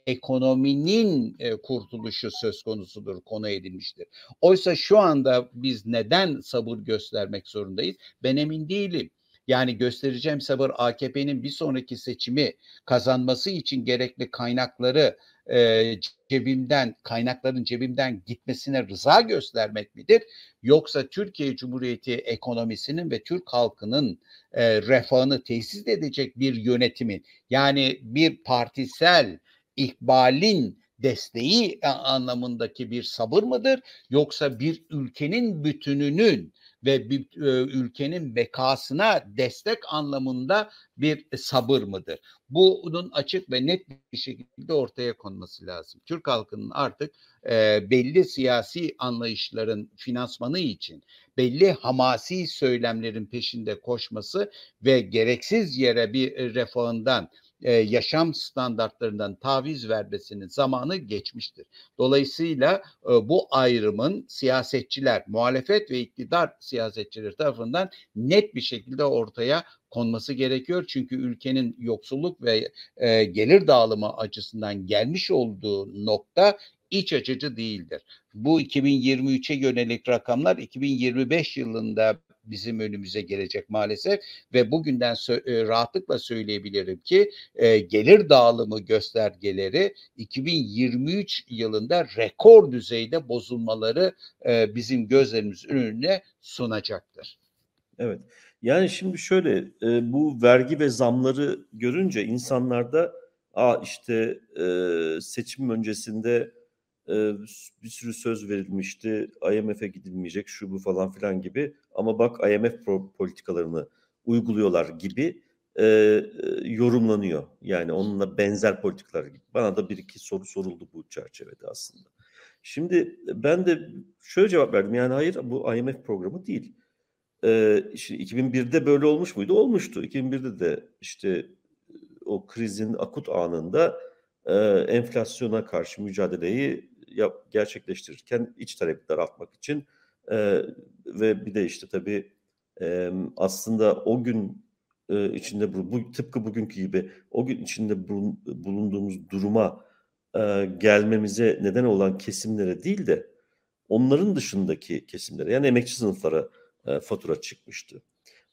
ekonominin kurtuluşu söz konusudur, konu edilmiştir. Oysa şu anda biz neden sabır göstermek zorundayız? Ben emin değilim. Yani göstereceğim sabır AKP'nin bir sonraki seçimi kazanması için gerekli kaynakları e, cebimden, kaynakların cebimden gitmesine rıza göstermek midir? Yoksa Türkiye Cumhuriyeti ekonomisinin ve Türk halkının e, refahını tesis edecek bir yönetimin yani bir partisel ikbalin desteği anlamındaki bir sabır mıdır? Yoksa bir ülkenin bütününün ve bir e, ülkenin bekasına destek anlamında bir sabır mıdır? Bunun açık ve net bir şekilde ortaya konması lazım. Türk halkının artık e, belli siyasi anlayışların finansmanı için belli hamasi söylemlerin peşinde koşması ve gereksiz yere bir refahından e, yaşam standartlarından taviz vermesinin zamanı geçmiştir. Dolayısıyla e, bu ayrımın siyasetçiler, muhalefet ve iktidar siyasetçileri tarafından net bir şekilde ortaya konması gerekiyor. Çünkü ülkenin yoksulluk ve e, gelir dağılımı açısından gelmiş olduğu nokta iç açıcı değildir. Bu 2023'e yönelik rakamlar 2025 yılında bizim önümüze gelecek maalesef ve bugünden sö- e, rahatlıkla söyleyebilirim ki e, gelir dağılımı göstergeleri 2023 yılında rekor düzeyde bozulmaları e, bizim gözlerimiz önüne sunacaktır. Evet. Yani şimdi şöyle e, bu vergi ve zamları görünce insanlarda a işte e, seçim öncesinde e, bir sürü söz verilmişti. IMF'e gidilmeyecek şu bu falan filan gibi. Ama bak IMF politikalarını uyguluyorlar gibi e, yorumlanıyor. Yani onunla benzer politikalar gibi. Bana da bir iki soru soruldu bu çerçevede aslında. Şimdi ben de şöyle cevap verdim. Yani hayır bu IMF programı değil. Ee, şimdi 2001'de böyle olmuş muydu? Olmuştu. 2001'de de işte o krizin akut anında e, enflasyona karşı mücadeleyi yap, gerçekleştirirken iç talebi daraltmak için e, ve bir de işte tabii e, aslında o gün e, içinde bu, bu tıpkı bugünkü gibi o gün içinde bulun, bulunduğumuz duruma e, gelmemize neden olan kesimlere değil de onların dışındaki kesimlere yani emekçi sınıflara e, fatura çıkmıştı.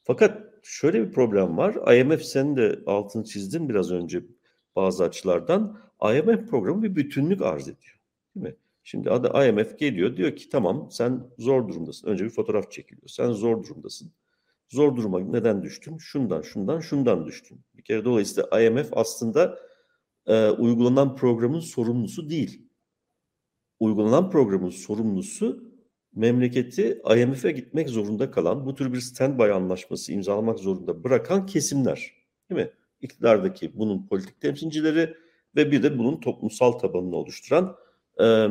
Fakat şöyle bir problem var. IMF sen de altını çizdin biraz önce bazı açılardan. IMF programı bir bütünlük arz ediyor. Değil mi? Şimdi adı IMF geliyor diyor ki tamam sen zor durumdasın. Önce bir fotoğraf çekiliyor. Sen zor durumdasın. Zor duruma neden düştün? Şundan, şundan, şundan düştün. Bir kere dolayısıyla IMF aslında e, uygulanan programın sorumlusu değil. Uygulanan programın sorumlusu memleketi IMF'e gitmek zorunda kalan, bu tür bir standby anlaşması imzalamak zorunda bırakan kesimler. Değil mi? İktidardaki bunun politik temsilcileri ve bir de bunun toplumsal tabanını oluşturan e,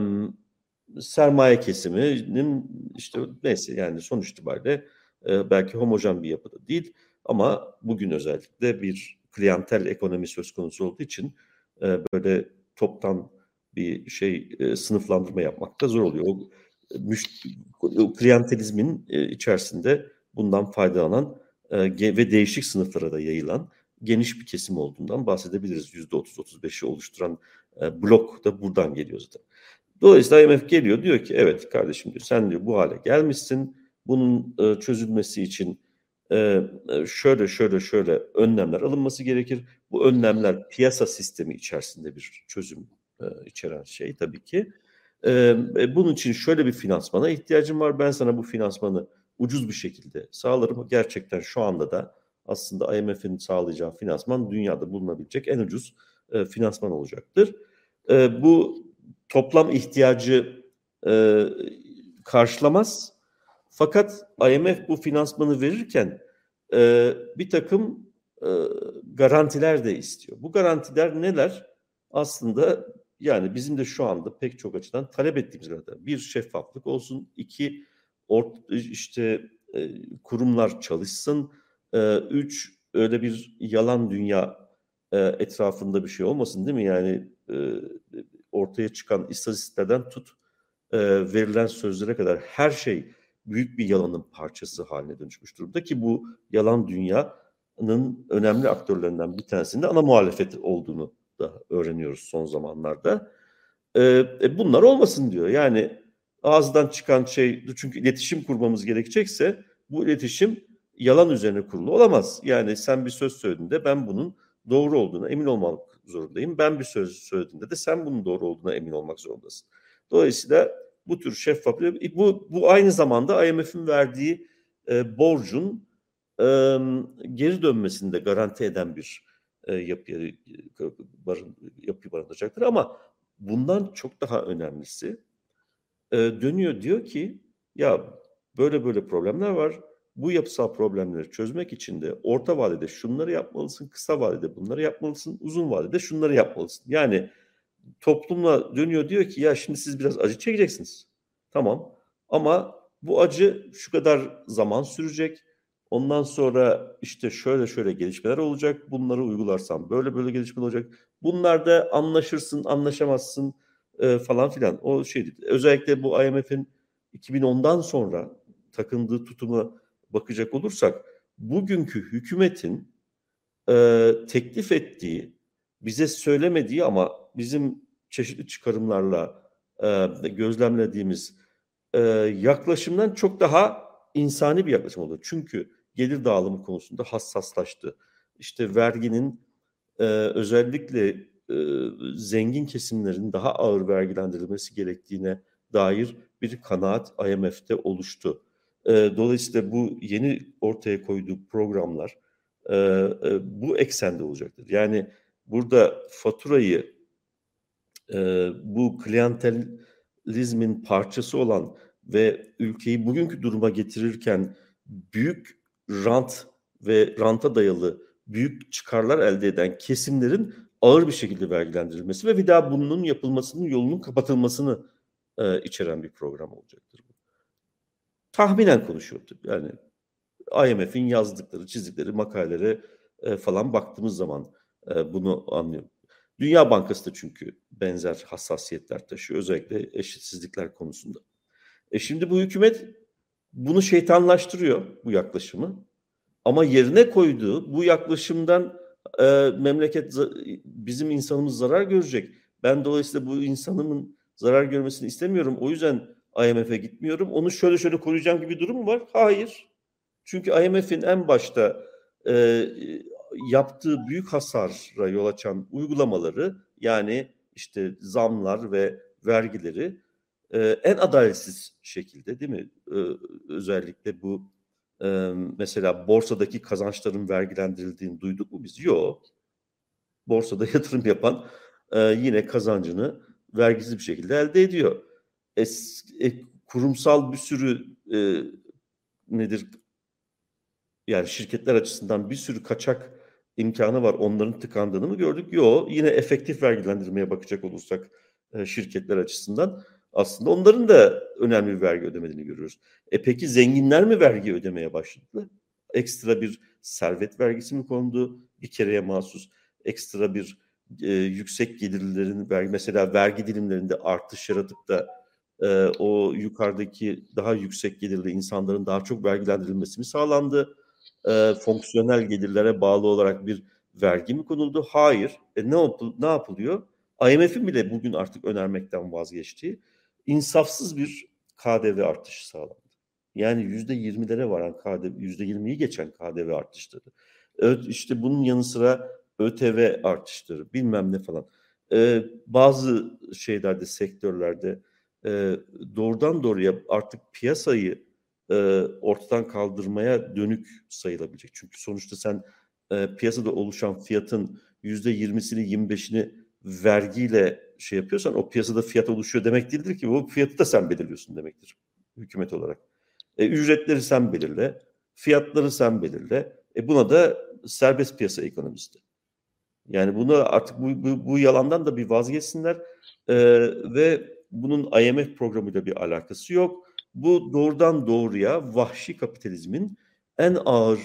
sermaye kesiminin işte neyse yani sonuç itibariyle e, belki homojen bir yapıda değil ama bugün özellikle bir klientel ekonomi söz konusu olduğu için e, böyle toptan bir şey e, sınıflandırma yapmak da zor oluyor. O, o klientelizmin e, içerisinde bundan faydalanan e, ve değişik sınıflara da yayılan geniş bir kesim olduğundan bahsedebiliriz. %30-35'i oluşturan e, blok da buradan geliyor zaten. Dolayısıyla IMF geliyor diyor ki evet kardeşim diyor sen diyor bu hale gelmişsin. Bunun e, çözülmesi için e, şöyle şöyle şöyle önlemler alınması gerekir. Bu önlemler piyasa sistemi içerisinde bir çözüm içeren şey tabii ki. Bunun için şöyle bir finansmana ihtiyacım var. Ben sana bu finansmanı ucuz bir şekilde sağlarım. Gerçekten şu anda da aslında IMF'in sağlayacağı finansman dünyada bulunabilecek en ucuz e, finansman olacaktır. E, bu toplam ihtiyacı e, karşılamaz. Fakat IMF bu finansmanı verirken e, bir takım e, garantiler de istiyor. Bu garantiler neler? Aslında yani bizim de şu anda pek çok açıdan talep ettiğimiz kadar bir şeffaflık olsun, iki ort, işte e, kurumlar çalışsın, e, üç öyle bir yalan dünya e, etrafında bir şey olmasın değil mi? Yani e, ortaya çıkan istatistiklerden tut e, verilen sözlere kadar her şey büyük bir yalanın parçası haline dönüşmüş durumda ki bu yalan dünyanın önemli aktörlerinden bir tanesinde ana muhalefet olduğunu da öğreniyoruz son zamanlarda. E, e, bunlar olmasın diyor. Yani ağızdan çıkan şey çünkü iletişim kurmamız gerekecekse bu iletişim yalan üzerine kurulu olamaz. Yani sen bir söz söylediğinde ben bunun doğru olduğuna emin olmak zorundayım. Ben bir söz söylediğimde de sen bunun doğru olduğuna emin olmak zorundasın. Dolayısıyla bu tür şeffaflık bu bu aynı zamanda IMF'in verdiği e, borcun e, geri dönmesini de garanti eden bir e, yapıya e, barın, yapı barındıracaktır ama bundan çok daha önemlisi e, dönüyor diyor ki ya böyle böyle problemler var bu yapısal problemleri çözmek için de orta vadede şunları yapmalısın, kısa vadede bunları yapmalısın, uzun vadede şunları yapmalısın. Yani toplumla dönüyor diyor ki ya şimdi siz biraz acı çekeceksiniz. Tamam ama bu acı şu kadar zaman sürecek. Ondan sonra işte şöyle şöyle gelişmeler olacak. Bunları uygularsam böyle böyle gelişmeler olacak. Bunlarda anlaşırsın, anlaşamazsın e, falan filan. O şeydi. Özellikle bu IMF'in 2010'dan sonra takındığı tutumu bakacak olursak bugünkü hükümetin e, teklif ettiği, bize söylemediği ama bizim çeşitli çıkarımlarla e, gözlemlediğimiz e, yaklaşımdan çok daha insani bir yaklaşım oldu. Çünkü gelir dağılımı konusunda hassaslaştı. İşte verginin e, özellikle e, zengin kesimlerin daha ağır vergilendirilmesi gerektiğine dair bir kanaat IMF'de oluştu. E, dolayısıyla bu yeni ortaya koyduğu programlar e, e, bu eksende olacaktır. Yani burada faturayı e, bu klientelizmin parçası olan ve ülkeyi bugünkü duruma getirirken büyük rant ve ranta dayalı büyük çıkarlar elde eden kesimlerin ağır bir şekilde vergilendirilmesi ve bir daha bunun yapılmasının yolunun kapatılmasını içeren bir program olacaktır tahminen konuşuyordu. Yani IMF'in yazdıkları, çizdikleri makalelere e, falan baktığımız zaman e, bunu anlıyorum. Dünya Bankası da çünkü benzer hassasiyetler taşıyor. Özellikle eşitsizlikler konusunda. E şimdi bu hükümet bunu şeytanlaştırıyor bu yaklaşımı. Ama yerine koyduğu bu yaklaşımdan e, memleket bizim insanımız zarar görecek. Ben dolayısıyla bu insanımın zarar görmesini istemiyorum. O yüzden IMF'e gitmiyorum. Onu şöyle şöyle koruyacağım gibi bir durum var? Hayır. Çünkü IMF'in en başta e, yaptığı büyük hasara yol açan uygulamaları yani işte zamlar ve vergileri e, en adaletsiz şekilde değil mi? E, özellikle bu e, mesela borsadaki kazançların vergilendirildiğini duyduk mu biz? Yok. Borsada yatırım yapan e, yine kazancını vergisiz bir şekilde elde ediyor. Es, e, kurumsal bir sürü e, nedir yani şirketler açısından bir sürü kaçak imkanı var. Onların tıkandığını mı gördük? Yok. Yine efektif vergilendirmeye bakacak olursak e, şirketler açısından aslında onların da önemli bir vergi ödemediğini görüyoruz. E peki zenginler mi vergi ödemeye başladı? Ekstra bir servet vergisi mi kondu? Bir kereye mahsus ekstra bir e, yüksek gelirlerin vergi mesela vergi dilimlerinde artış yaratıp da e, o yukarıdaki daha yüksek gelirli insanların daha çok vergilendirilmesi mi sağlandı? E, fonksiyonel gelirlere bağlı olarak bir vergi mi konuldu? Hayır. E, ne, yapıl ne yapılıyor? IMF'in bile bugün artık önermekten vazgeçtiği insafsız bir KDV artışı sağlandı. Yani yüzde yirmilere varan KDV, yüzde yirmiyi geçen KDV artışları. İşte bunun yanı sıra ÖTV artışları, bilmem ne falan. Ee, bazı şeylerde, sektörlerde e, doğrudan doğruya artık piyasayı e, ortadan kaldırmaya dönük sayılabilecek. Çünkü sonuçta sen e, piyasada oluşan fiyatın yüzde yirmisini, yirmi beşini vergiyle şey yapıyorsan o piyasada fiyat oluşuyor demek değildir ki. O fiyatı da sen belirliyorsun demektir hükümet olarak. E, ücretleri sen belirle, fiyatları sen belirle. E, buna da serbest piyasa ekonomisi. Yani bunu artık bu, bu, bu yalandan da bir vazgeçsinler e, ve bunun IMF programıyla bir alakası yok. Bu doğrudan doğruya vahşi kapitalizmin en ağır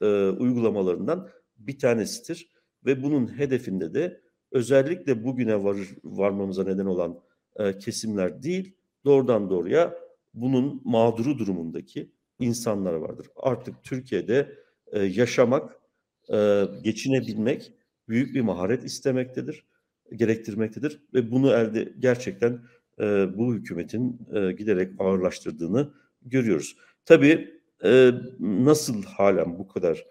e, uygulamalarından bir tanesidir ve bunun hedefinde de özellikle bugüne var, varmamıza neden olan e, kesimler değil, doğrudan doğruya bunun mağduru durumundaki insanlar vardır. Artık Türkiye'de e, yaşamak, e, geçinebilmek büyük bir maharet istemektedir, gerektirmektedir ve bunu elde gerçekten e, bu hükümetin e, giderek ağırlaştırdığını görüyoruz. Tabii e, nasıl halen bu kadar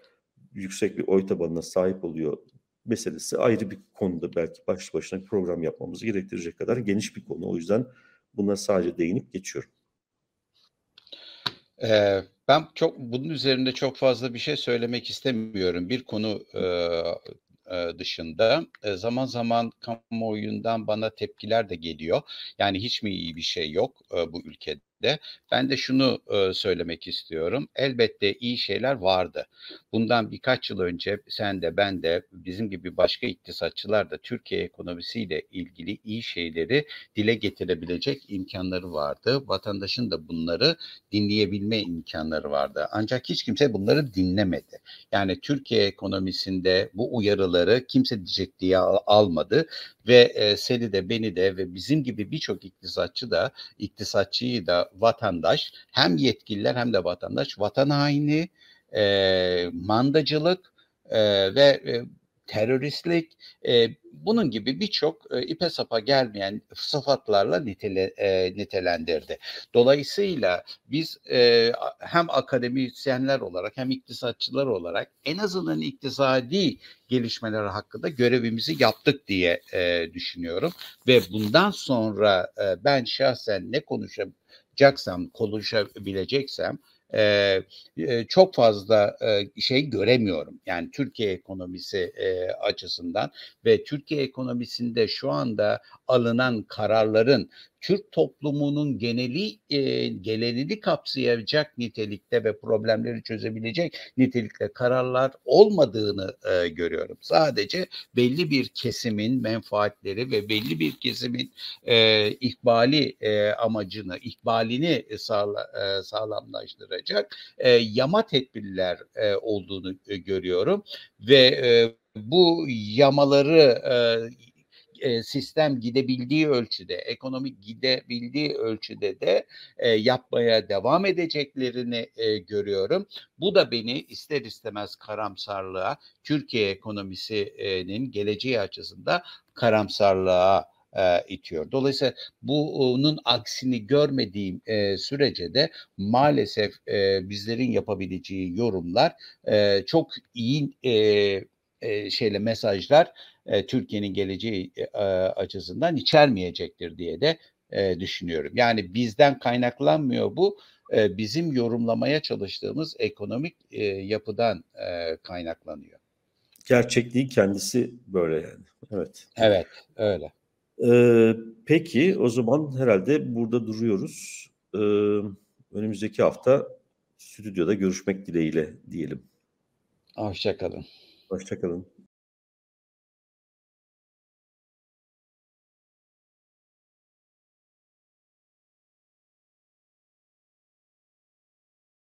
yüksek bir oy tabanına sahip oluyor meselesi ayrı bir konuda belki baş başına bir program yapmamızı gerektirecek kadar geniş bir konu. O yüzden buna sadece değinip geçiyorum. Ee, ben çok bunun üzerinde çok fazla bir şey söylemek istemiyorum. Bir konu e, e, dışında e, zaman zaman kamuoyundan bana tepkiler de geliyor. Yani hiç mi iyi bir şey yok e, bu ülkede? De ben de şunu e, söylemek istiyorum. Elbette iyi şeyler vardı. Bundan birkaç yıl önce sen de ben de bizim gibi başka iktisatçılar da Türkiye ekonomisiyle ilgili iyi şeyleri dile getirebilecek imkanları vardı. Vatandaşın da bunları dinleyebilme imkanları vardı. Ancak hiç kimse bunları dinlemedi. Yani Türkiye ekonomisinde bu uyarıları kimse ciddiye almadı ve e, seni de beni de ve bizim gibi birçok iktisatçı da iktisatçıyı da vatandaş hem yetkililer hem de vatandaş vatan haini, e, mandacılık e, ve e, teröristlik e, bunun gibi birçok e, ipe sapa gelmeyen sıfatlarla nitele, e, nitelendirdi. Dolayısıyla biz e, hem akademisyenler olarak hem iktisatçılar olarak en azından iktisadi gelişmeler hakkında görevimizi yaptık diye e, düşünüyorum ve bundan sonra e, ben şahsen ne konuşacaksam konuşabileceksem e, çok fazla e, şey göremiyorum. Yani Türkiye ekonomisi e, açısından ve Türkiye ekonomisinde şu anda alınan kararların Türk toplumunun geneli e, gelenini kapsayacak nitelikte ve problemleri çözebilecek nitelikte kararlar olmadığını e, görüyorum. Sadece belli bir kesimin menfaatleri ve belli bir kesimin e, ikbali e, amacını, ikbalini sağla, e, sağlamlaştıracak e, yama tedbirler e, olduğunu e, görüyorum ve e, bu yamaları e, e, sistem gidebildiği ölçüde, ekonomik gidebildiği ölçüde de e, yapmaya devam edeceklerini e, görüyorum. Bu da beni ister istemez karamsarlığa, Türkiye ekonomisinin geleceği açısından karamsarlığa e, itiyor. Dolayısıyla bunun aksini görmediğim e, sürece de maalesef e, bizlerin yapabileceği yorumlar e, çok iyi e, e, şeyle mesajlar e, Türkiye'nin geleceği e, açısından içermeyecektir diye de e, düşünüyorum. Yani bizden kaynaklanmıyor bu. E, bizim yorumlamaya çalıştığımız ekonomik e, yapıdan e, kaynaklanıyor. Gerçekliği kendisi böyle yani. Evet. Evet, öyle. Ee, peki o zaman herhalde burada duruyoruz. Ee, önümüzdeki hafta stüdyoda görüşmek dileğiyle diyelim. Hoşçakalın. Hoşçakalın.